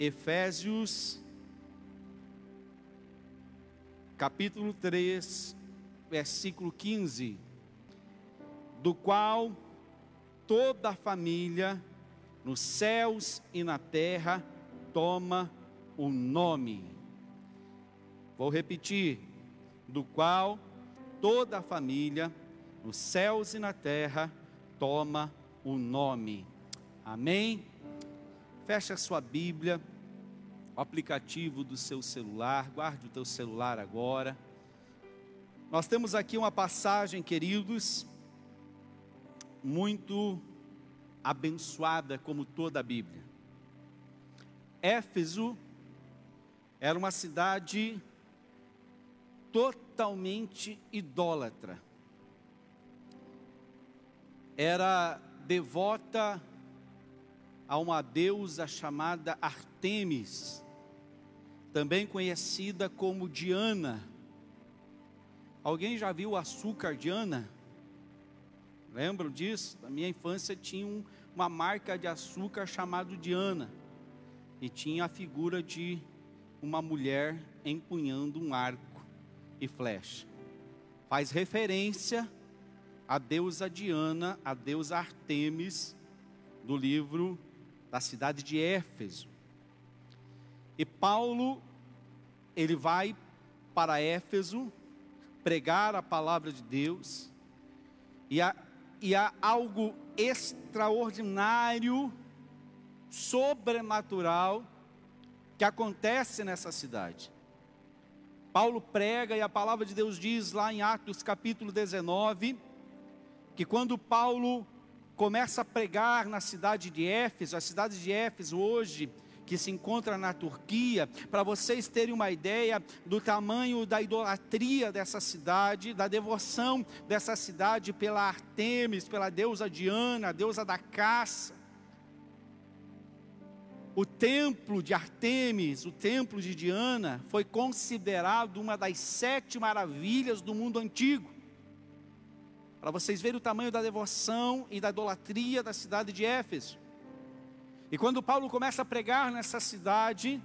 Efésios, capítulo 3, versículo 15, do qual toda a família, nos céus e na terra, toma o nome. Vou repetir: do qual toda a família, nos céus e na terra, toma o nome. Amém? Feche a sua Bíblia, o aplicativo do seu celular, guarde o teu celular agora. Nós temos aqui uma passagem, queridos, muito abençoada, como toda a Bíblia. Éfeso era uma cidade totalmente idólatra. Era devota a uma deusa chamada Artemis, também conhecida como Diana. Alguém já viu o açúcar Diana? Lembram disso? Na minha infância tinha um, uma marca de açúcar chamado Diana e tinha a figura de uma mulher empunhando um arco e flecha. Faz referência à deusa Diana, a deusa Artemis, do livro da cidade de Éfeso. E Paulo, ele vai para Éfeso pregar a palavra de Deus, e há, e há algo extraordinário, sobrenatural, que acontece nessa cidade. Paulo prega e a palavra de Deus diz lá em Atos capítulo 19, que quando Paulo começa a pregar na cidade de Éfeso, a cidade de Éfeso hoje, que se encontra na Turquia, para vocês terem uma ideia do tamanho da idolatria dessa cidade, da devoção dessa cidade pela Artemis, pela deusa Diana, a deusa da caça. O templo de Artemis, o templo de Diana, foi considerado uma das sete maravilhas do mundo antigo. Para vocês verem o tamanho da devoção e da idolatria da cidade de Éfeso. E quando Paulo começa a pregar nessa cidade,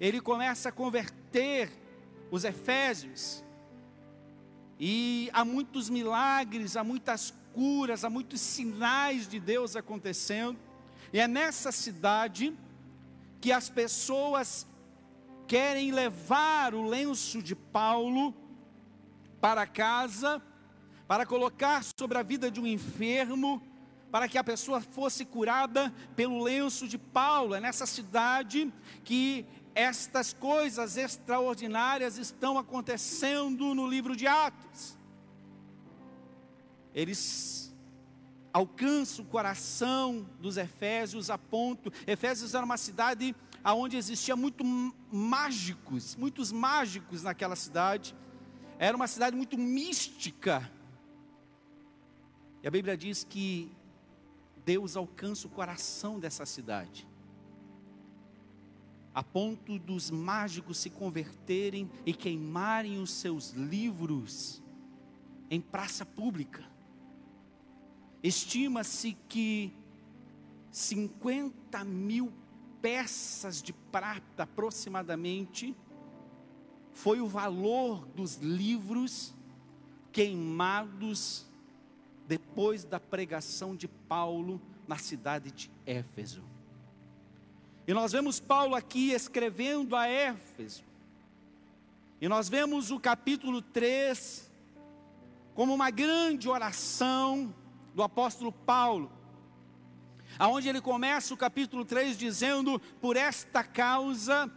ele começa a converter os efésios. E há muitos milagres, há muitas curas, há muitos sinais de Deus acontecendo. E é nessa cidade que as pessoas querem levar o lenço de Paulo para casa, para colocar sobre a vida de um enfermo, para que a pessoa fosse curada pelo lenço de Paulo. É nessa cidade que estas coisas extraordinárias estão acontecendo no livro de Atos. Eles alcançam o coração dos Efésios a ponto. Efésios era uma cidade onde existia muito mágicos, muitos mágicos naquela cidade. Era uma cidade muito mística. E a Bíblia diz que Deus alcança o coração dessa cidade, a ponto dos mágicos se converterem e queimarem os seus livros em praça pública. Estima-se que 50 mil peças de prata aproximadamente foi o valor dos livros queimados depois da pregação de Paulo na cidade de Éfeso. E nós vemos Paulo aqui escrevendo a Éfeso. E nós vemos o capítulo 3 como uma grande oração do apóstolo Paulo. Aonde ele começa o capítulo 3 dizendo: "Por esta causa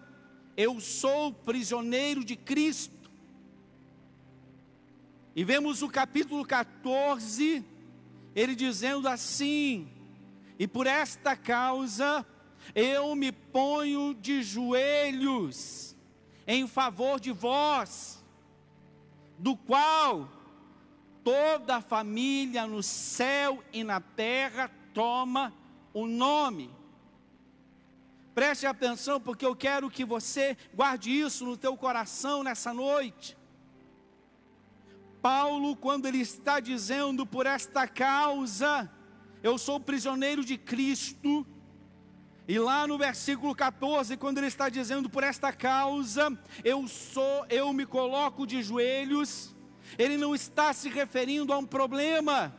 eu sou prisioneiro de Cristo e vemos o capítulo 14, ele dizendo assim: E por esta causa eu me ponho de joelhos em favor de vós, do qual toda a família no céu e na terra toma o nome. Preste atenção, porque eu quero que você guarde isso no teu coração nessa noite. Paulo, quando ele está dizendo por esta causa, eu sou prisioneiro de Cristo, E lá no versículo 14, quando ele está dizendo por esta causa, eu sou, eu me coloco de joelhos, ele não está se referindo a um problema,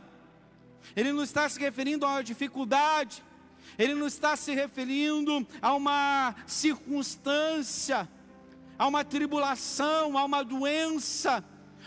ele não está se referindo a uma dificuldade, ele não está se referindo a uma circunstância, a uma tribulação, a uma doença,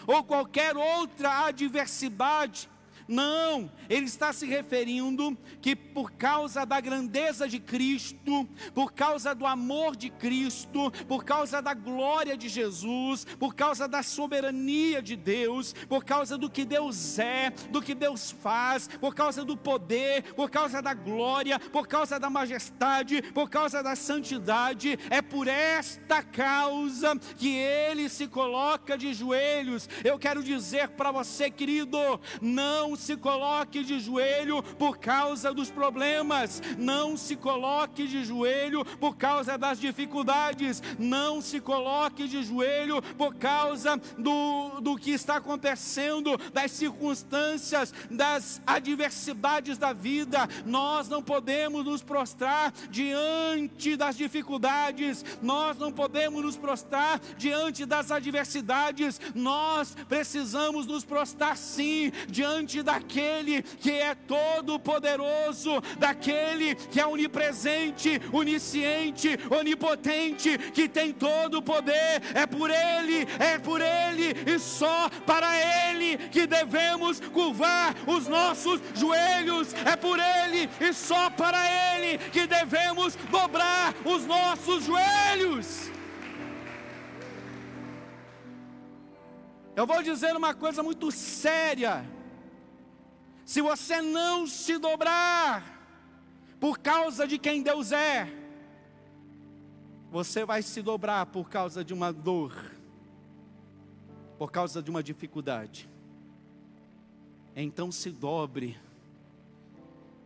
ou qualquer outra adversidade, não, ele está se referindo que por causa da grandeza de Cristo, por causa do amor de Cristo, por causa da glória de Jesus, por causa da soberania de Deus, por causa do que Deus é, do que Deus faz, por causa do poder, por causa da glória, por causa da majestade, por causa da santidade, é por esta causa que ele se coloca de joelhos. Eu quero dizer para você, querido, não se coloque de joelho por causa dos problemas, não se coloque de joelho por causa das dificuldades, não se coloque de joelho por causa do, do que está acontecendo, das circunstâncias, das adversidades da vida. Nós não podemos nos prostrar diante das dificuldades, nós não podemos nos prostrar diante das adversidades, nós precisamos nos prostrar sim diante da daquele que é todo-poderoso, daquele que é onipresente, onisciente, onipotente, que tem todo o poder. É por Ele, é por Ele e só para Ele que devemos curvar os nossos joelhos. É por Ele e só para Ele que devemos dobrar os nossos joelhos. Eu vou dizer uma coisa muito séria se você não se dobrar por causa de quem Deus é, você vai se dobrar por causa de uma dor, por causa de uma dificuldade. Então se dobre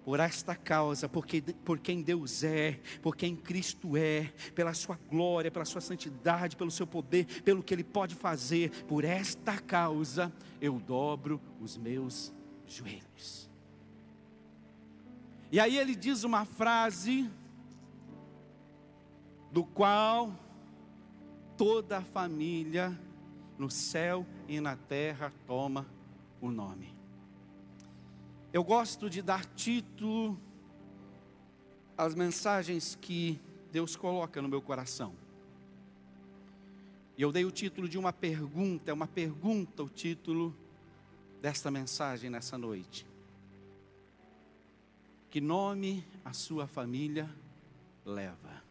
por esta causa, porque, por quem Deus é, por quem Cristo é, pela sua glória, pela sua santidade, pelo seu poder, pelo que Ele pode fazer, por esta causa eu dobro os meus joelhos. E aí ele diz uma frase do qual toda a família no céu e na terra toma o nome. Eu gosto de dar título às mensagens que Deus coloca no meu coração. E eu dei o título de uma pergunta, é uma pergunta o título desta mensagem nessa noite. Que nome a sua família leva?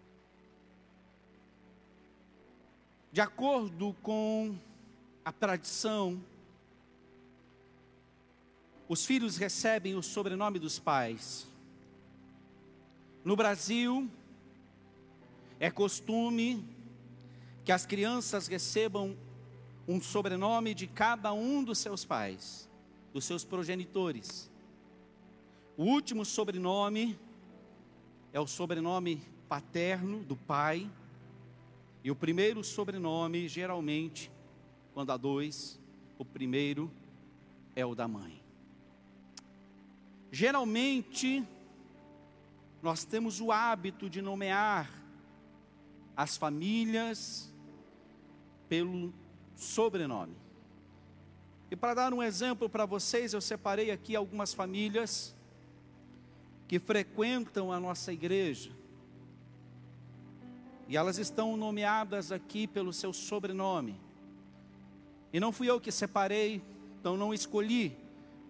De acordo com a tradição, os filhos recebem o sobrenome dos pais. No Brasil, é costume que as crianças recebam um sobrenome de cada um dos seus pais, dos seus progenitores. O último sobrenome é o sobrenome paterno do pai, e o primeiro sobrenome, geralmente, quando há dois, o primeiro é o da mãe. Geralmente, nós temos o hábito de nomear as famílias pelo sobrenome. E para dar um exemplo para vocês, eu separei aqui algumas famílias que frequentam a nossa igreja. E elas estão nomeadas aqui pelo seu sobrenome. E não fui eu que separei, então não escolhi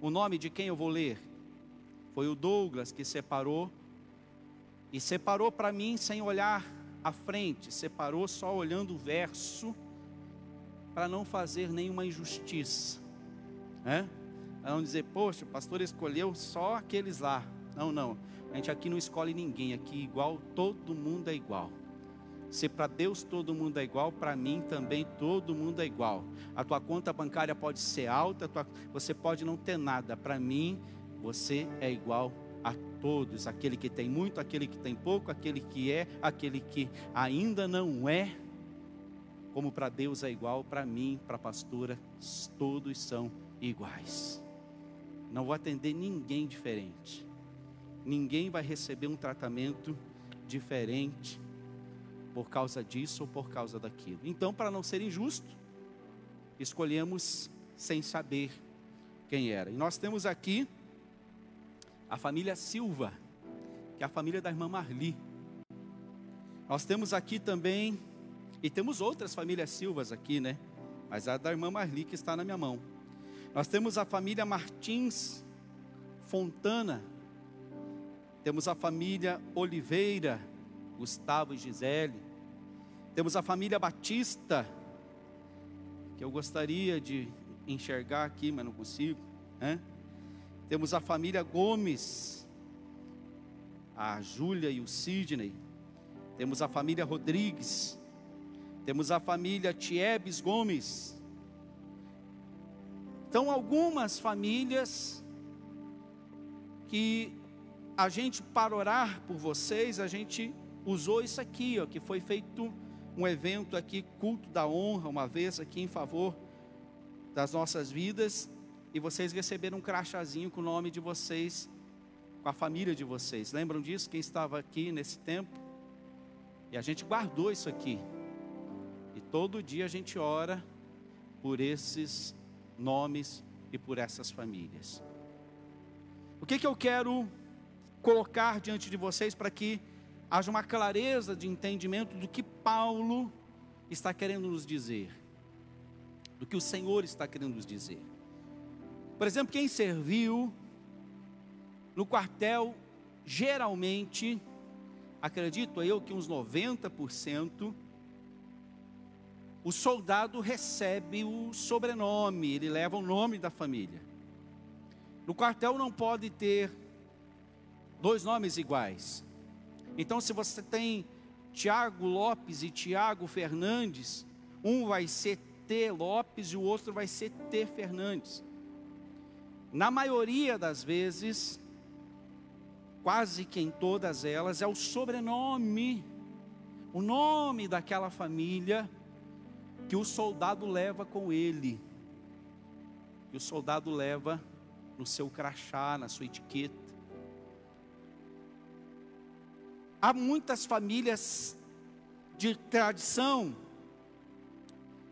o nome de quem eu vou ler. Foi o Douglas que separou. E separou para mim sem olhar à frente, separou só olhando o verso para não fazer nenhuma injustiça, né? Para não dizer, poxa, o pastor escolheu só aqueles lá. Não, não. A gente aqui não escolhe ninguém, aqui igual, todo mundo é igual. Se para Deus todo mundo é igual, para mim também todo mundo é igual. A tua conta bancária pode ser alta, tua, você pode não ter nada. Para mim, você é igual a todos. Aquele que tem muito, aquele que tem pouco, aquele que é, aquele que ainda não é como para Deus é igual, para mim, para a pastora, todos são iguais. Não vou atender ninguém diferente. Ninguém vai receber um tratamento diferente por causa disso ou por causa daquilo. Então, para não ser injusto, escolhemos sem saber quem era. E nós temos aqui a família Silva, que é a família da irmã Marli. Nós temos aqui também, e temos outras famílias Silvas aqui, né? Mas a da irmã Marli que está na minha mão. Nós temos a família Martins Fontana. Temos a família Oliveira, Gustavo e Gisele. Temos a família Batista, que eu gostaria de enxergar aqui, mas não consigo. Né? Temos a família Gomes, a Júlia e o Sidney. Temos a família Rodrigues. Temos a família Tiebes Gomes. Então, algumas famílias que a gente, para orar por vocês, a gente usou isso aqui, ó, que foi feito um evento aqui, culto da honra, uma vez aqui em favor das nossas vidas, e vocês receberam um crachazinho com o nome de vocês, com a família de vocês. Lembram disso? Quem estava aqui nesse tempo? E a gente guardou isso aqui. E todo dia a gente ora por esses nomes e por essas famílias. O que, que eu quero colocar diante de vocês para que haja uma clareza de entendimento do que Paulo está querendo nos dizer, do que o Senhor está querendo nos dizer. Por exemplo, quem serviu no quartel, geralmente, acredito eu que uns 90%, o soldado recebe o sobrenome, ele leva o nome da família. No quartel não pode ter dois nomes iguais. Então, se você tem Tiago Lopes e Tiago Fernandes, um vai ser T Lopes e o outro vai ser T Fernandes. Na maioria das vezes, quase que em todas elas, é o sobrenome, o nome daquela família que o soldado leva com ele, que o soldado leva no seu crachá, na sua etiqueta. Há muitas famílias de tradição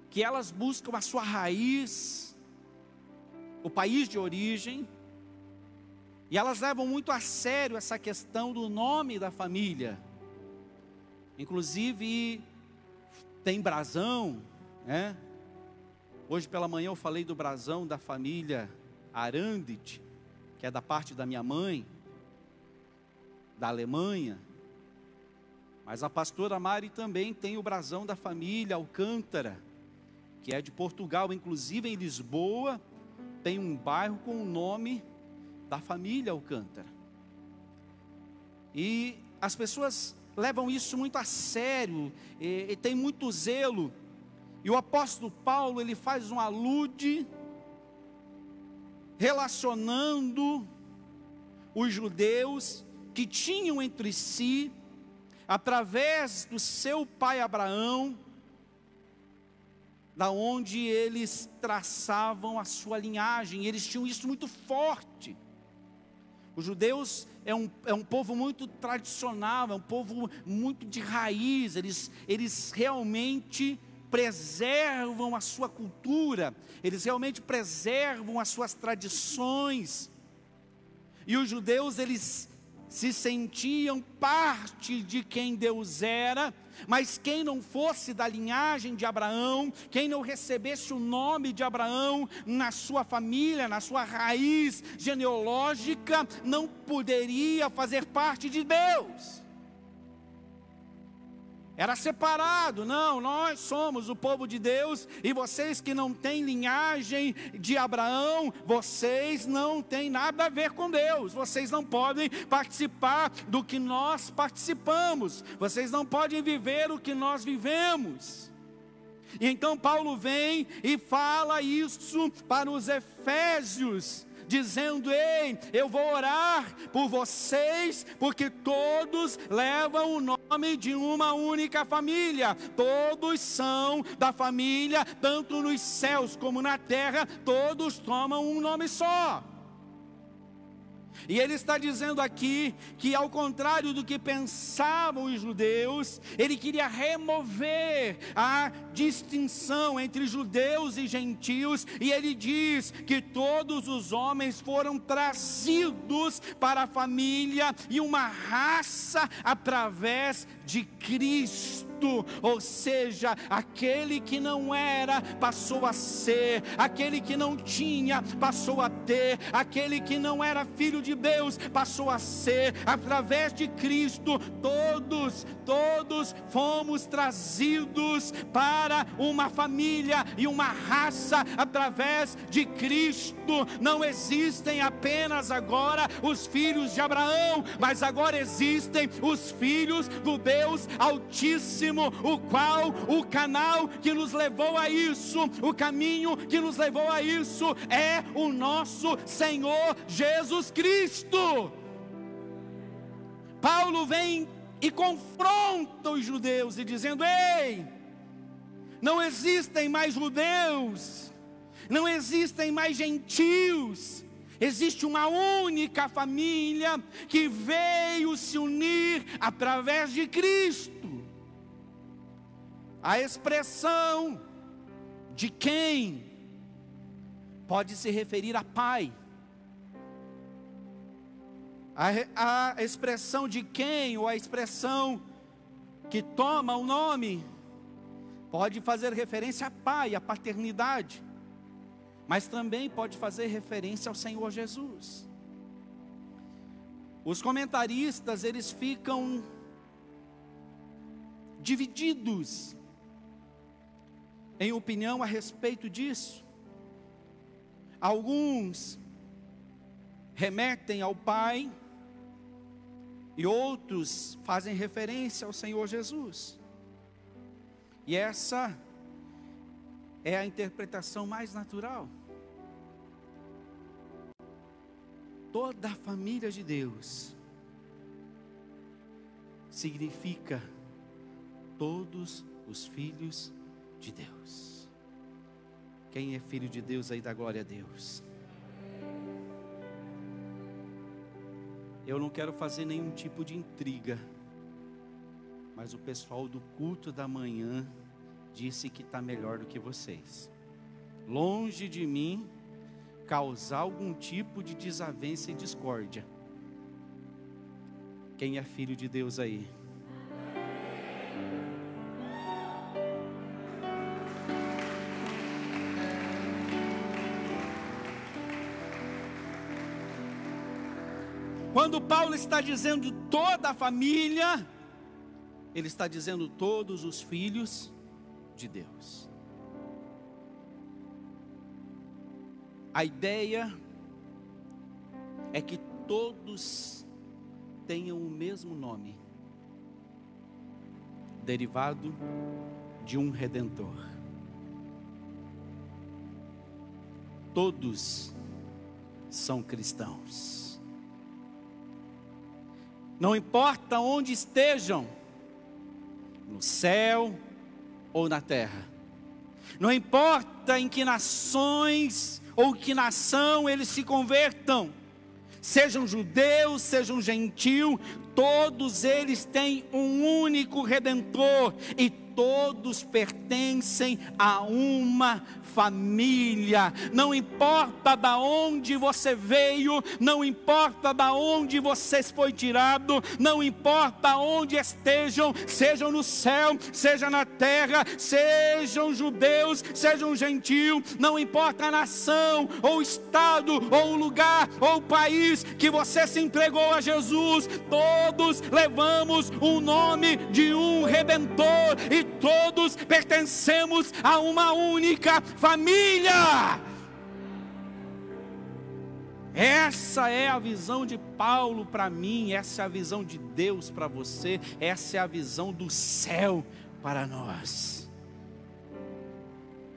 que elas buscam a sua raiz, o país de origem, e elas levam muito a sério essa questão do nome da família. Inclusive, tem brasão, Hoje pela manhã eu falei do brasão da família Arandit, que é da parte da minha mãe, da Alemanha. Mas a pastora Mari também tem o brasão da família Alcântara, que é de Portugal, inclusive em Lisboa, tem um bairro com o nome da família Alcântara. E as pessoas levam isso muito a sério, e, e tem muito zelo. E o apóstolo Paulo, ele faz um alude relacionando os judeus que tinham entre si através do seu pai Abraão, da onde eles traçavam a sua linhagem, eles tinham isso muito forte. Os judeus é um, é um povo muito tradicional, é um povo muito de raiz, eles, eles realmente preservam a sua cultura, eles realmente preservam as suas tradições. E os judeus, eles se sentiam parte de quem Deus era, mas quem não fosse da linhagem de Abraão, quem não recebesse o nome de Abraão na sua família, na sua raiz genealógica, não poderia fazer parte de Deus era separado. Não, nós somos o povo de Deus e vocês que não têm linhagem de Abraão, vocês não têm nada a ver com Deus. Vocês não podem participar do que nós participamos. Vocês não podem viver o que nós vivemos. E então Paulo vem e fala isso para os Efésios dizendo: Ei, eu vou orar por vocês, porque todos levam o nome de uma única família, todos são da família, tanto nos céus como na terra, todos tomam um nome só. E ele está dizendo aqui que, ao contrário do que pensavam os judeus, ele queria remover a distinção entre judeus e gentios, e ele diz que todos os homens foram trazidos para a família e uma raça através de Cristo ou seja, aquele que não era passou a ser, aquele que não tinha passou a ter, aquele que não era filho de Deus passou a ser, através de Cristo, todos, todos fomos trazidos para uma família e uma raça através de Cristo. Não existem apenas agora os filhos de Abraão, mas agora existem os filhos do Deus Altíssimo o qual o canal que nos levou a isso, o caminho que nos levou a isso é o nosso Senhor Jesus Cristo. Paulo vem e confronta os judeus e dizendo: "Ei, não existem mais judeus, não existem mais gentios, existe uma única família que veio se unir através de Cristo. A expressão de quem pode se referir a pai. A, a expressão de quem, ou a expressão que toma o nome, pode fazer referência a pai, a paternidade, mas também pode fazer referência ao Senhor Jesus. Os comentaristas, eles ficam divididos em opinião a respeito disso. Alguns remetem ao Pai e outros fazem referência ao Senhor Jesus. E essa é a interpretação mais natural. Toda a família de Deus significa todos os filhos de Deus. Quem é filho de Deus aí dá glória a Deus. Eu não quero fazer nenhum tipo de intriga, mas o pessoal do culto da manhã disse que está melhor do que vocês. Longe de mim causar algum tipo de desavença e discórdia. Quem é filho de Deus aí? Quando Paulo está dizendo toda a família, ele está dizendo todos os filhos de Deus. A ideia é que todos tenham o mesmo nome, derivado de um redentor. Todos são cristãos não importa onde estejam, no céu ou na terra, não importa em que nações ou que nação eles se convertam, sejam judeus, sejam gentios, todos eles têm um único redentor e todos pertencem a uma família. Não importa da onde você veio, não importa da onde você foi tirado, não importa onde estejam, sejam no céu, seja na terra, sejam judeus, sejam gentios, não importa a nação, ou estado, ou lugar, ou país que você se entregou a Jesus, todos levamos o nome de um redentor todos pertencemos a uma única família. Essa é a visão de Paulo para mim, essa é a visão de Deus para você, essa é a visão do céu para nós.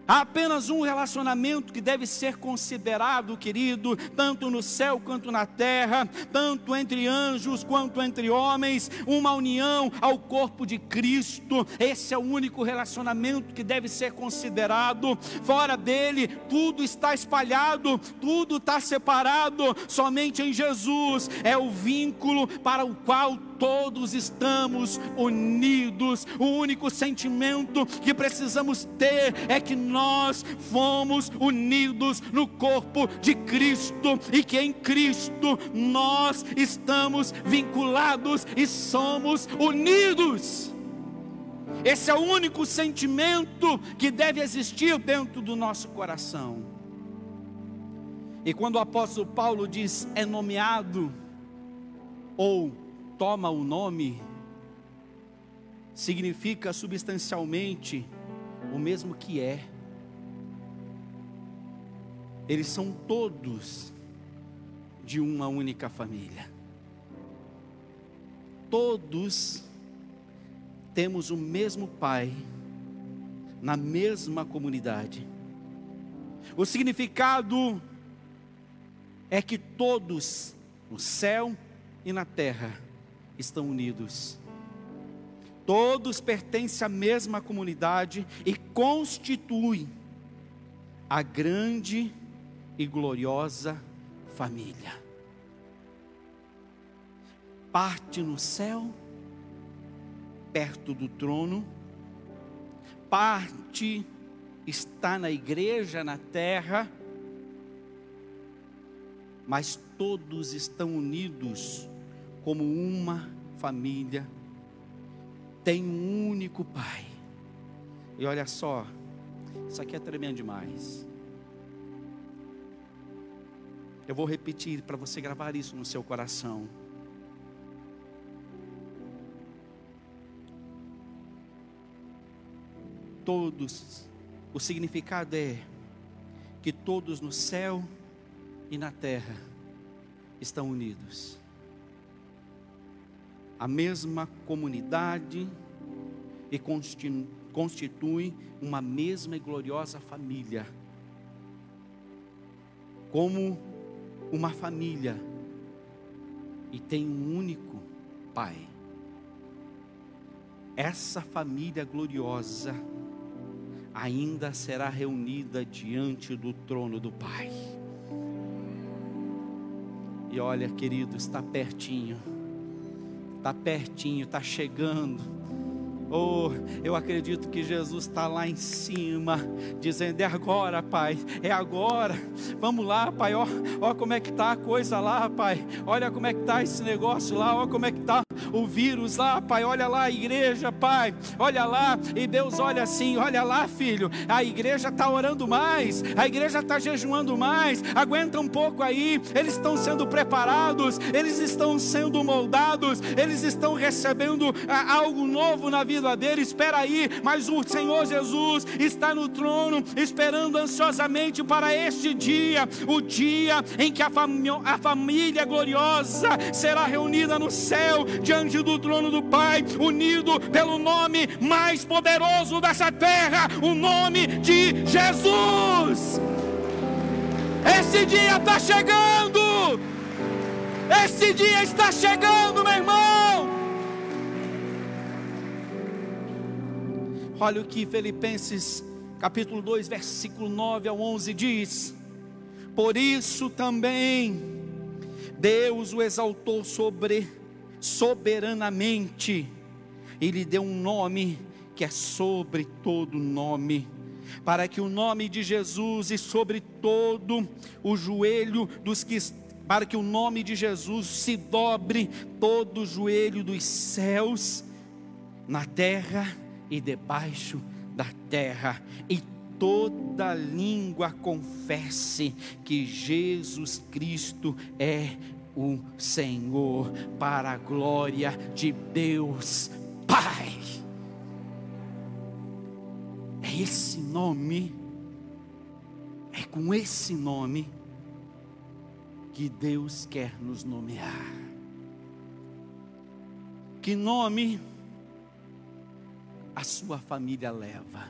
Há apenas um relacionamento que deve ser considerado, querido, tanto no céu quanto na terra, tanto entre anjos quanto entre homens, uma união ao corpo de Cristo. Esse é o único relacionamento que deve ser considerado. Fora dele, tudo está espalhado, tudo está separado. Somente em Jesus é o vínculo para o qual todos estamos unidos. O único sentimento que precisamos ter é que nós fomos unidos no corpo de Cristo e que em Cristo nós estamos vinculados e somos unidos. Esse é o único sentimento que deve existir dentro do nosso coração. E quando o apóstolo Paulo diz é nomeado ou toma o nome, significa substancialmente o mesmo que é. Eles são todos de uma única família. Todos temos o mesmo Pai, na mesma comunidade. O significado é que todos, no céu e na terra, estão unidos. Todos pertencem à mesma comunidade e constituem a grande e gloriosa família. Parte no céu, perto do trono, parte está na igreja na terra, mas todos estão unidos como uma família, tem um único Pai. E olha só, isso aqui é tremendo demais. Eu vou repetir para você gravar isso no seu coração. Todos, o significado é que todos no céu e na terra estão unidos a mesma comunidade e constituem uma mesma e gloriosa família. Como uma família e tem um único Pai. Essa família gloriosa ainda será reunida diante do trono do Pai. E olha, querido, está pertinho está pertinho, está chegando. Oh, eu acredito que Jesus está lá em cima, dizendo: é agora, Pai, é agora. Vamos lá, Pai, ó, ó como é que está a coisa lá, Pai. Olha como é que está esse negócio lá, ó como é que está o vírus lá, Pai. Olha lá a igreja, Pai. Olha lá, e Deus olha assim: olha lá, filho. A igreja está orando mais, a igreja está jejuando mais. Aguenta um pouco aí, eles estão sendo preparados, eles estão sendo moldados, eles estão recebendo ah, algo novo na vida vida dele, espera aí, mas o Senhor Jesus está no trono, esperando ansiosamente para este dia, o dia em que a, a família gloriosa será reunida no céu, diante do trono do Pai, unido pelo nome mais poderoso dessa terra, o nome de Jesus. Esse dia está chegando. Esse dia está chegando, meu irmão. Olha o que Filipenses capítulo 2, versículo 9 ao 11 diz: Por isso também Deus o exaltou sobre soberanamente. E lhe deu um nome que é sobre todo nome, para que o nome de Jesus e sobre todo o joelho dos que para que o nome de Jesus se dobre todo o joelho dos céus, na terra e debaixo da terra, e toda língua confesse que Jesus Cristo é o Senhor, para a glória de Deus Pai. É esse nome, é com esse nome que Deus quer nos nomear. Que nome? a sua família leva.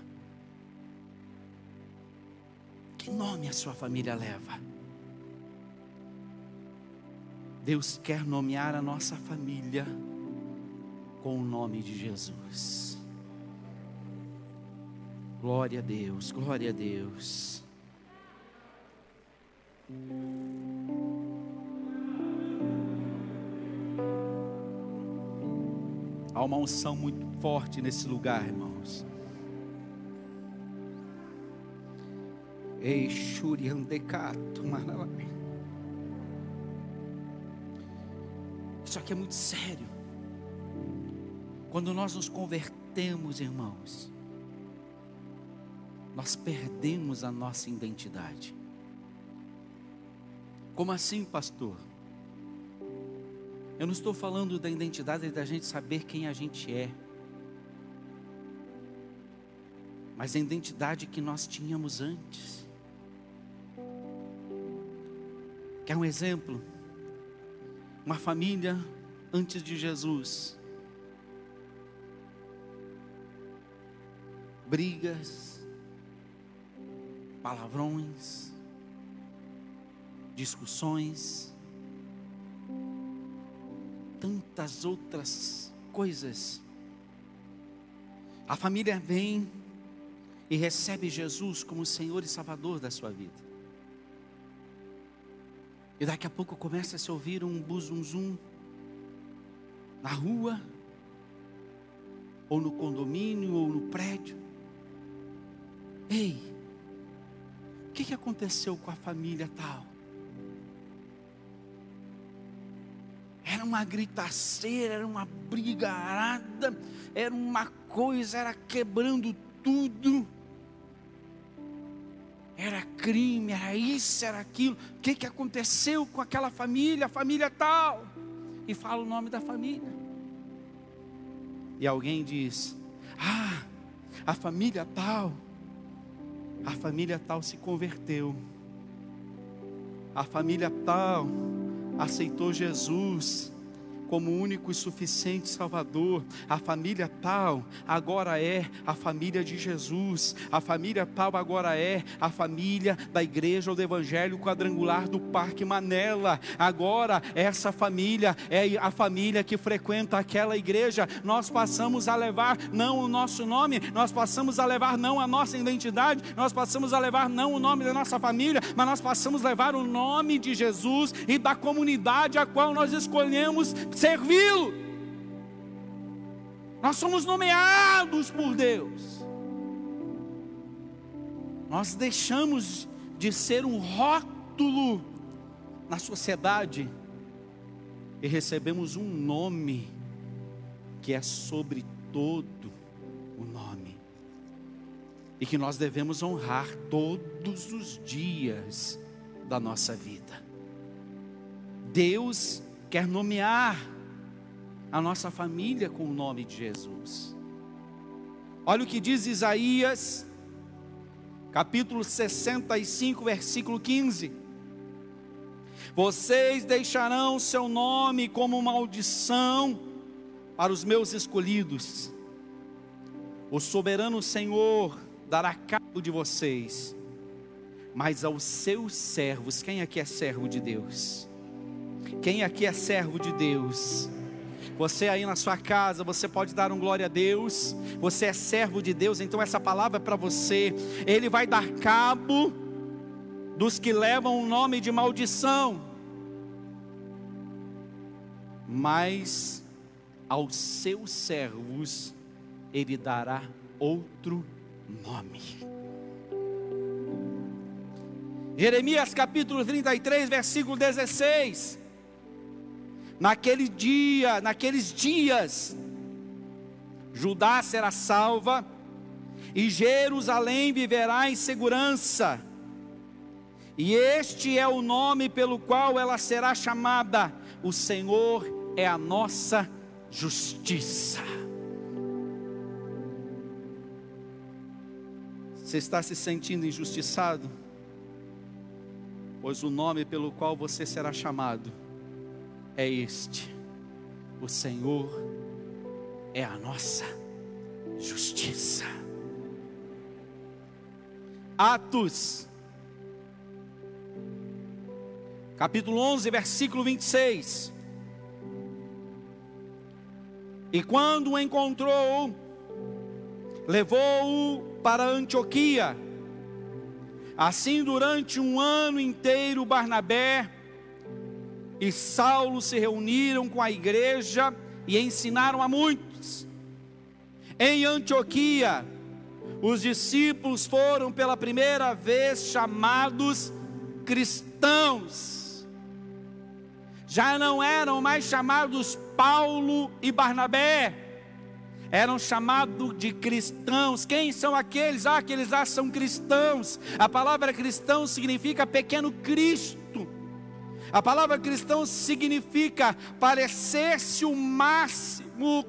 Que nome a sua família leva? Deus quer nomear a nossa família com o nome de Jesus. Glória a Deus, glória a Deus. Há uma unção muito forte nesse lugar, irmãos. Exuriandecato, Isso aqui é muito sério. Quando nós nos convertemos, irmãos, nós perdemos a nossa identidade. Como assim, pastor? Eu não estou falando da identidade da gente saber quem a gente é, mas a identidade que nós tínhamos antes. Quer um exemplo? Uma família antes de Jesus. Brigas, palavrões, discussões, tantas outras coisas. A família vem e recebe Jesus como Senhor e Salvador da sua vida. E daqui a pouco começa a se ouvir um buzunzum na rua, ou no condomínio, ou no prédio. Ei, o que, aconteceu com a família tal? Era uma gritaceira, era uma brigarada, era uma coisa, era quebrando tudo era crime, era isso, era aquilo. O que, que aconteceu com aquela família, família tal? E fala o nome da família. E alguém diz: Ah, a família tal, a família tal se converteu. A família tal aceitou Jesus como único e suficiente Salvador. A família tal agora é a família de Jesus. A família tal agora é a família da igreja ou do evangelho quadrangular do Parque Manela. Agora essa família é a família que frequenta aquela igreja. Nós passamos a levar não o nosso nome, nós passamos a levar não a nossa identidade, nós passamos a levar não o nome da nossa família, mas nós passamos a levar o nome de Jesus e da comunidade a qual nós escolhemos servi-lo. Nós somos nomeados por Deus. Nós deixamos de ser um rótulo na sociedade e recebemos um nome que é sobre todo o nome e que nós devemos honrar todos os dias da nossa vida. Deus quer nomear a nossa família com o nome de Jesus. Olha o que diz Isaías, capítulo 65, versículo 15. Vocês deixarão seu nome como maldição para os meus escolhidos. O soberano Senhor dará cabo de vocês, mas aos seus servos, quem aqui é servo de Deus? Quem aqui é servo de Deus? Você aí na sua casa, você pode dar um glória a Deus. Você é servo de Deus, então essa palavra é para você. Ele vai dar cabo dos que levam o nome de maldição. Mas aos seus servos ele dará outro nome. Jeremias capítulo 33, versículo 16. Naquele dia, naqueles dias, Judá será salva e Jerusalém viverá em segurança. E este é o nome pelo qual ela será chamada: O Senhor é a nossa justiça. Você está se sentindo injustiçado? Pois o nome pelo qual você será chamado é este: o Senhor é a nossa justiça. Atos, capítulo 11, versículo 26. E quando o encontrou, levou-o para Antioquia. Assim, durante um ano inteiro, Barnabé e Saulo se reuniram com a igreja e ensinaram a muitos. Em Antioquia, os discípulos foram pela primeira vez chamados cristãos. Já não eram mais chamados Paulo e Barnabé, eram chamados de cristãos. Quem são aqueles? Ah, aqueles lá são cristãos. A palavra cristão significa pequeno Cristo. A palavra cristão significa parecer-se o máximo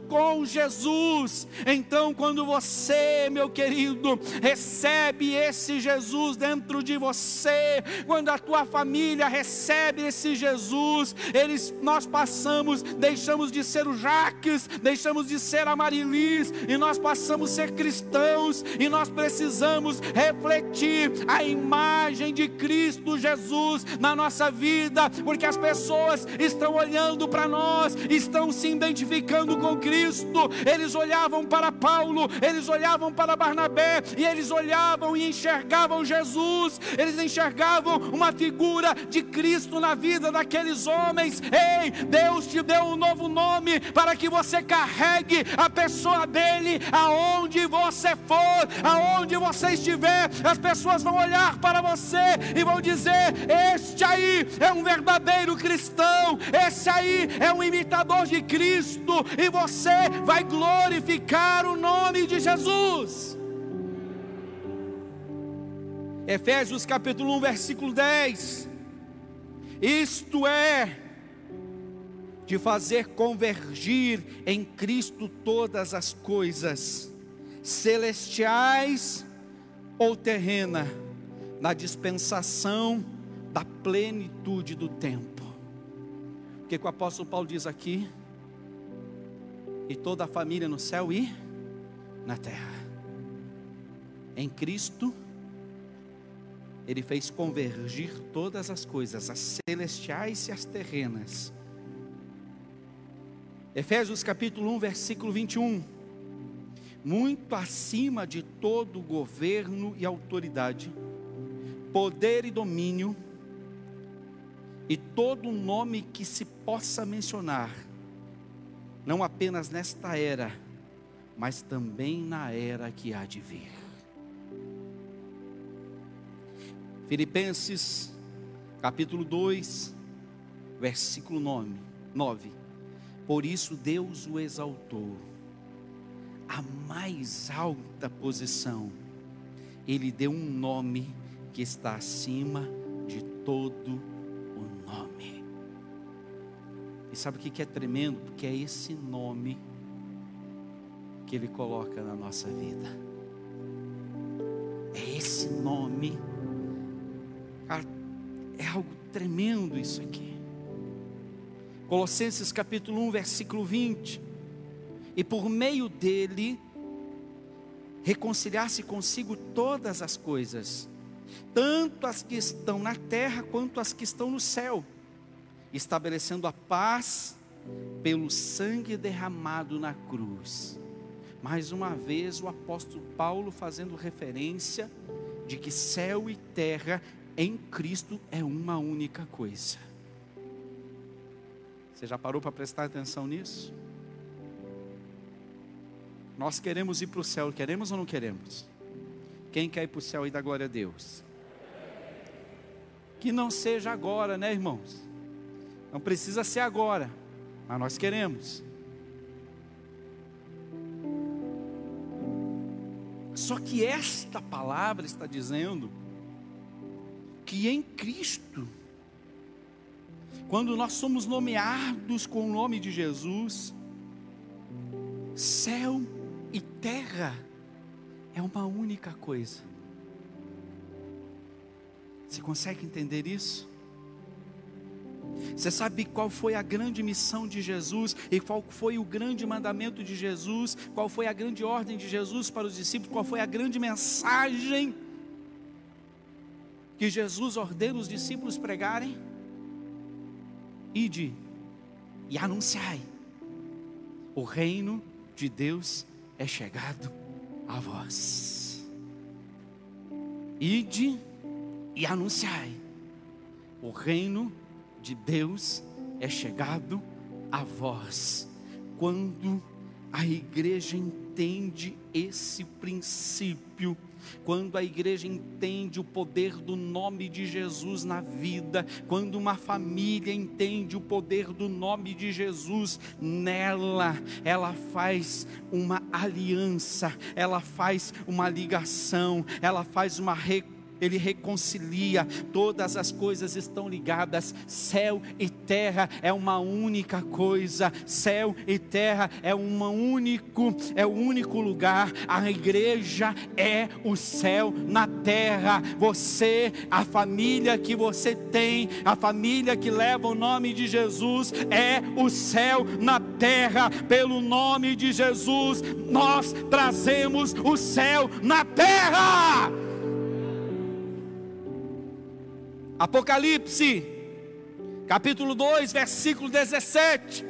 com Jesus. Então, quando você, meu querido, recebe esse Jesus dentro de você, quando a tua família recebe esse Jesus, eles, nós passamos, deixamos de ser o Jaques, deixamos de ser a Marilis, e nós passamos a ser cristãos, e nós precisamos refletir a imagem de Cristo Jesus na nossa vida, porque as pessoas estão olhando para nós, estão se identificando com Cristo, eles olhavam para Paulo, eles olhavam para Barnabé, e eles olhavam e enxergavam Jesus, eles enxergavam uma figura de Cristo na vida daqueles homens. Ei, Deus te deu um novo nome para que você carregue a pessoa dele aonde você for, aonde você estiver, as pessoas vão olhar para você e vão dizer: Este aí é um verdadeiro cristão, esse aí é um imitador de Cristo, e você vai glorificar o nome de Jesus. Efésios capítulo 1, versículo 10. Isto é de fazer convergir em Cristo todas as coisas, celestiais ou terrena, na dispensação da plenitude do tempo. O que, que o apóstolo Paulo diz aqui? E toda a família no céu e na terra. Em Cristo, Ele fez convergir todas as coisas, as celestiais e as terrenas. Efésios capítulo 1, versículo 21. Muito acima de todo governo e autoridade, poder e domínio, e todo nome que se possa mencionar, não apenas nesta era, mas também na era que há de vir. Filipenses, capítulo 2, versículo 9. Por isso Deus o exaltou à mais alta posição. Ele deu um nome que está acima de todo o nome. E sabe o que é tremendo? Porque é esse nome que Ele coloca na nossa vida. É esse nome. É algo tremendo isso aqui. Colossenses capítulo 1, versículo 20. E por meio dele, reconciliar-se consigo todas as coisas, tanto as que estão na terra quanto as que estão no céu, estabelecendo a paz pelo sangue derramado na cruz. Mais uma vez, o apóstolo Paulo fazendo referência de que céu e terra em Cristo é uma única coisa. Você já parou para prestar atenção nisso? Nós queremos ir para o céu, queremos ou não queremos? Quem quer ir para o céu e dar glória a Deus? Que não seja agora, né, irmãos? Não precisa ser agora, mas nós queremos. Só que esta palavra está dizendo que em Cristo quando nós somos nomeados com o nome de Jesus, céu e terra é uma única coisa. Você consegue entender isso? Você sabe qual foi a grande missão de Jesus e qual foi o grande mandamento de Jesus, qual foi a grande ordem de Jesus para os discípulos, qual foi a grande mensagem que Jesus ordena os discípulos pregarem? ide e anunciai: o reino de Deus é chegado a vós. Ide e anunciai: o reino de Deus é chegado a vós. Quando a igreja entende esse princípio, quando a igreja entende o poder do nome de Jesus na vida, quando uma família entende o poder do nome de Jesus nela, ela faz uma aliança, ela faz uma ligação, ela faz uma reconciliação ele reconcilia, todas as coisas estão ligadas, céu e terra é uma única coisa, céu e terra é um único, é o único lugar, a igreja é o céu na terra, você, a família que você tem, a família que leva o nome de Jesus, é o céu na terra, pelo nome de Jesus, nós trazemos o céu na terra. Apocalipse, capítulo 2, versículo 17.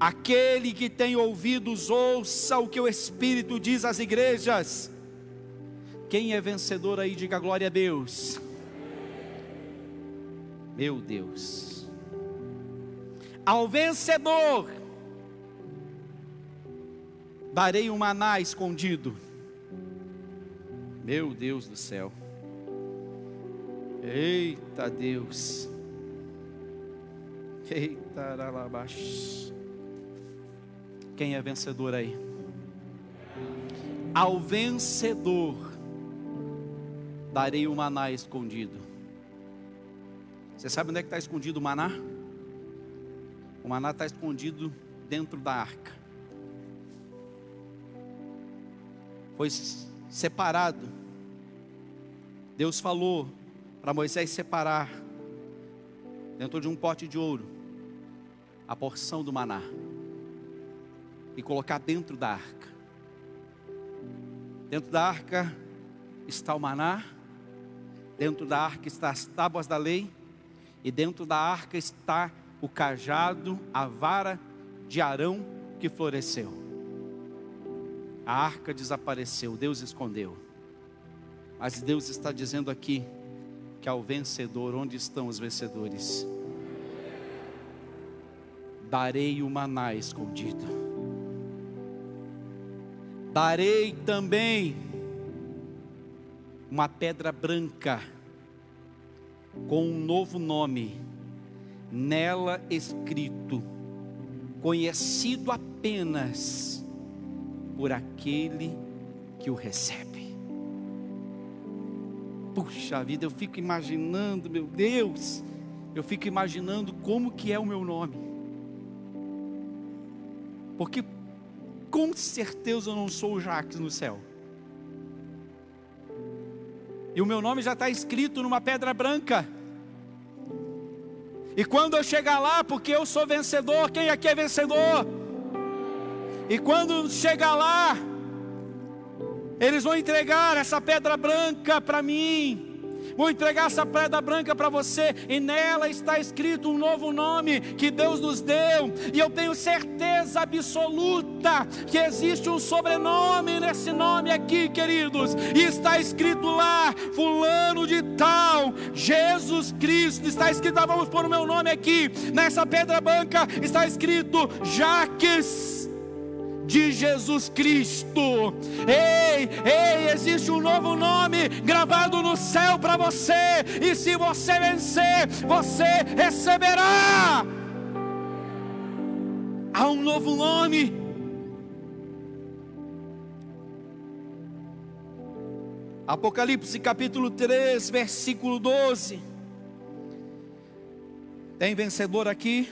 Aquele que tem ouvidos, ouça o que o Espírito diz às igrejas. Quem é vencedor aí, diga glória a Deus. Meu Deus. Ao vencedor, darei um maná escondido. Meu Deus do céu. Eita Deus. Eita Aralabax. Quem é vencedor aí? Ao vencedor darei o maná escondido. Você sabe onde é que está escondido o maná? O maná está escondido dentro da arca. Foi separado. Deus falou: para Moisés separar, dentro de um pote de ouro, a porção do maná e colocar dentro da arca. Dentro da arca está o maná, dentro da arca está as tábuas da lei, e dentro da arca está o cajado, a vara de Arão que floresceu. A arca desapareceu, Deus escondeu. Mas Deus está dizendo aqui: que ao vencedor, onde estão os vencedores? Darei o maná escondido. Darei também uma pedra branca com um novo nome, nela escrito, conhecido apenas por aquele que o recebe. Puxa vida, eu fico imaginando, meu Deus, eu fico imaginando como que é o meu nome. Porque com certeza eu não sou o Jacques no céu. E o meu nome já está escrito numa pedra branca. E quando eu chegar lá, porque eu sou vencedor, quem aqui é vencedor? E quando chegar lá, eles vão entregar essa pedra branca para mim. Vou entregar essa pedra branca para você, e nela está escrito um novo nome que Deus nos deu, e eu tenho certeza absoluta que existe um sobrenome nesse nome aqui, queridos, e está escrito lá, Fulano de Tal, Jesus Cristo, está escrito, ah, vamos pôr o meu nome aqui, nessa pedra branca está escrito Jaques de Jesus Cristo. Ei, ei, existe um novo nome gravado no céu para você, e se você vencer, você receberá. Há um novo nome. Apocalipse capítulo 3, versículo 12. Tem vencedor aqui?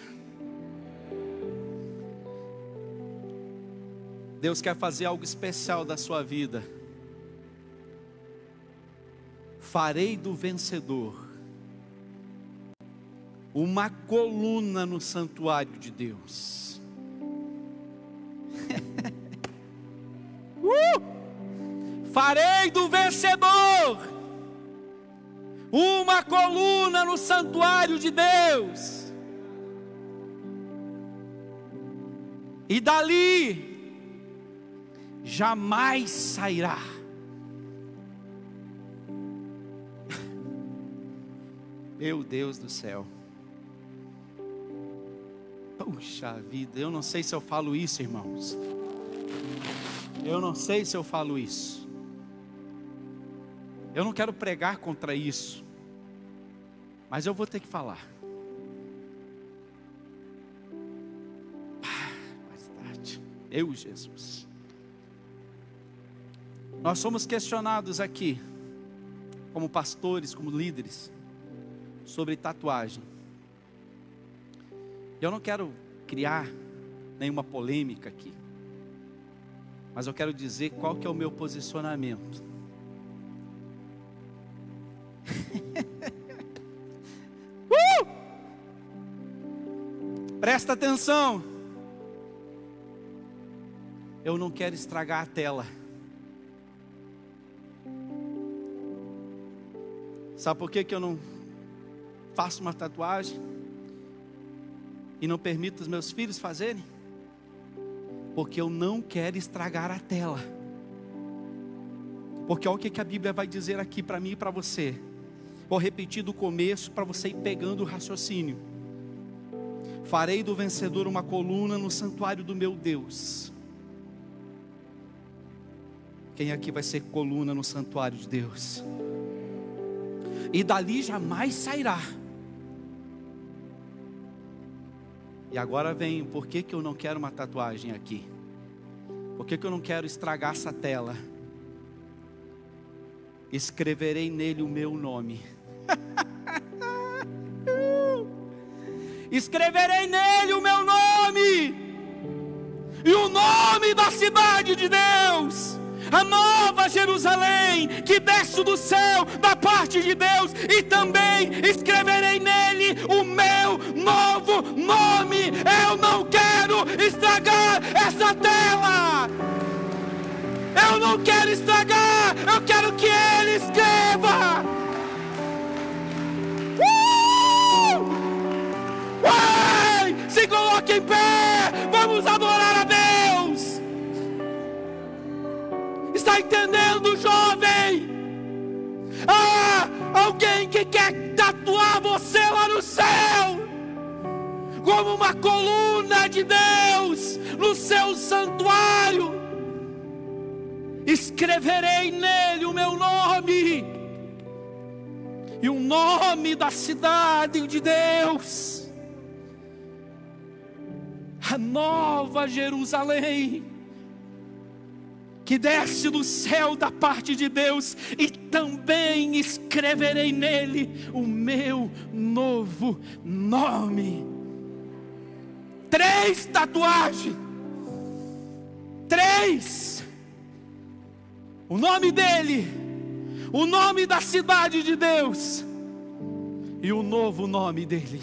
Deus quer fazer algo especial da sua vida. Farei do vencedor uma coluna no santuário de Deus. uh! Farei do vencedor uma coluna no santuário de Deus. E dali jamais sairá. Meu Deus do céu. Puxa vida, eu não sei se eu falo isso, irmãos. Eu não sei se eu falo isso. Eu não quero pregar contra isso. Mas eu vou ter que falar. Ah, mais tarde. Eu, Jesus. Nós somos questionados aqui, como pastores, como líderes, sobre tatuagem. Eu não quero criar nenhuma polêmica aqui. Mas eu quero dizer qual que é o meu posicionamento. uh! Presta atenção. Eu não quero estragar a tela. Sabe por que, que eu não faço uma tatuagem? E não permito os meus filhos fazerem? Porque eu não quero estragar a tela. Porque olha o que a Bíblia vai dizer aqui para mim e para você. Vou repetir do começo para você ir pegando o raciocínio. Farei do vencedor uma coluna no santuário do meu Deus. Quem aqui vai ser coluna no santuário de Deus? E dali jamais sairá. E agora vem, por que, que eu não quero uma tatuagem aqui? Por que, que eu não quero estragar essa tela? Escreverei nele o meu nome. Escreverei nele o meu nome. E o nome da cidade de Deus a nova Jerusalém que desce do céu da parte de Deus, e também escreverei nele o meu novo nome. Eu não quero estragar essa tela. Eu não quero estragar, eu quero que ele escreva. Uh! Se coloque em pé, vamos adorar tatuar você lá no céu, como uma coluna de Deus no seu santuário. Escreverei nele o meu nome e o nome da cidade de Deus, a nova Jerusalém que desce do céu da parte de Deus, e também escreverei nele o meu novo nome. Três tatuagens. Três. O nome dele, o nome da cidade de Deus e o novo nome dele.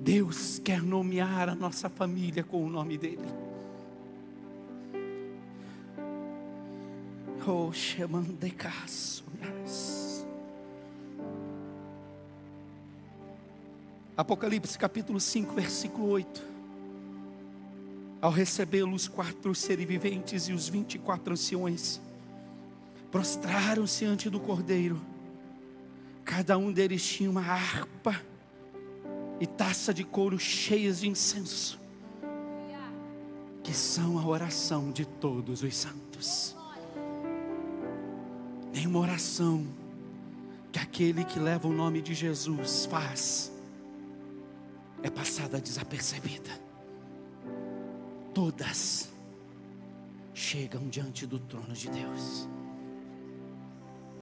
Deus quer nomear a nossa família com o nome dele. Oh, Apocalipse capítulo 5, versículo 8. Ao recebê-lo, os quatro seres viventes e os vinte e quatro anciões prostraram-se ante do cordeiro. Cada um deles tinha uma harpa e taça de couro cheias de incenso, que são a oração de todos os santos. Nenhuma oração que aquele que leva o nome de Jesus faz é passada desapercebida. Todas chegam diante do trono de Deus.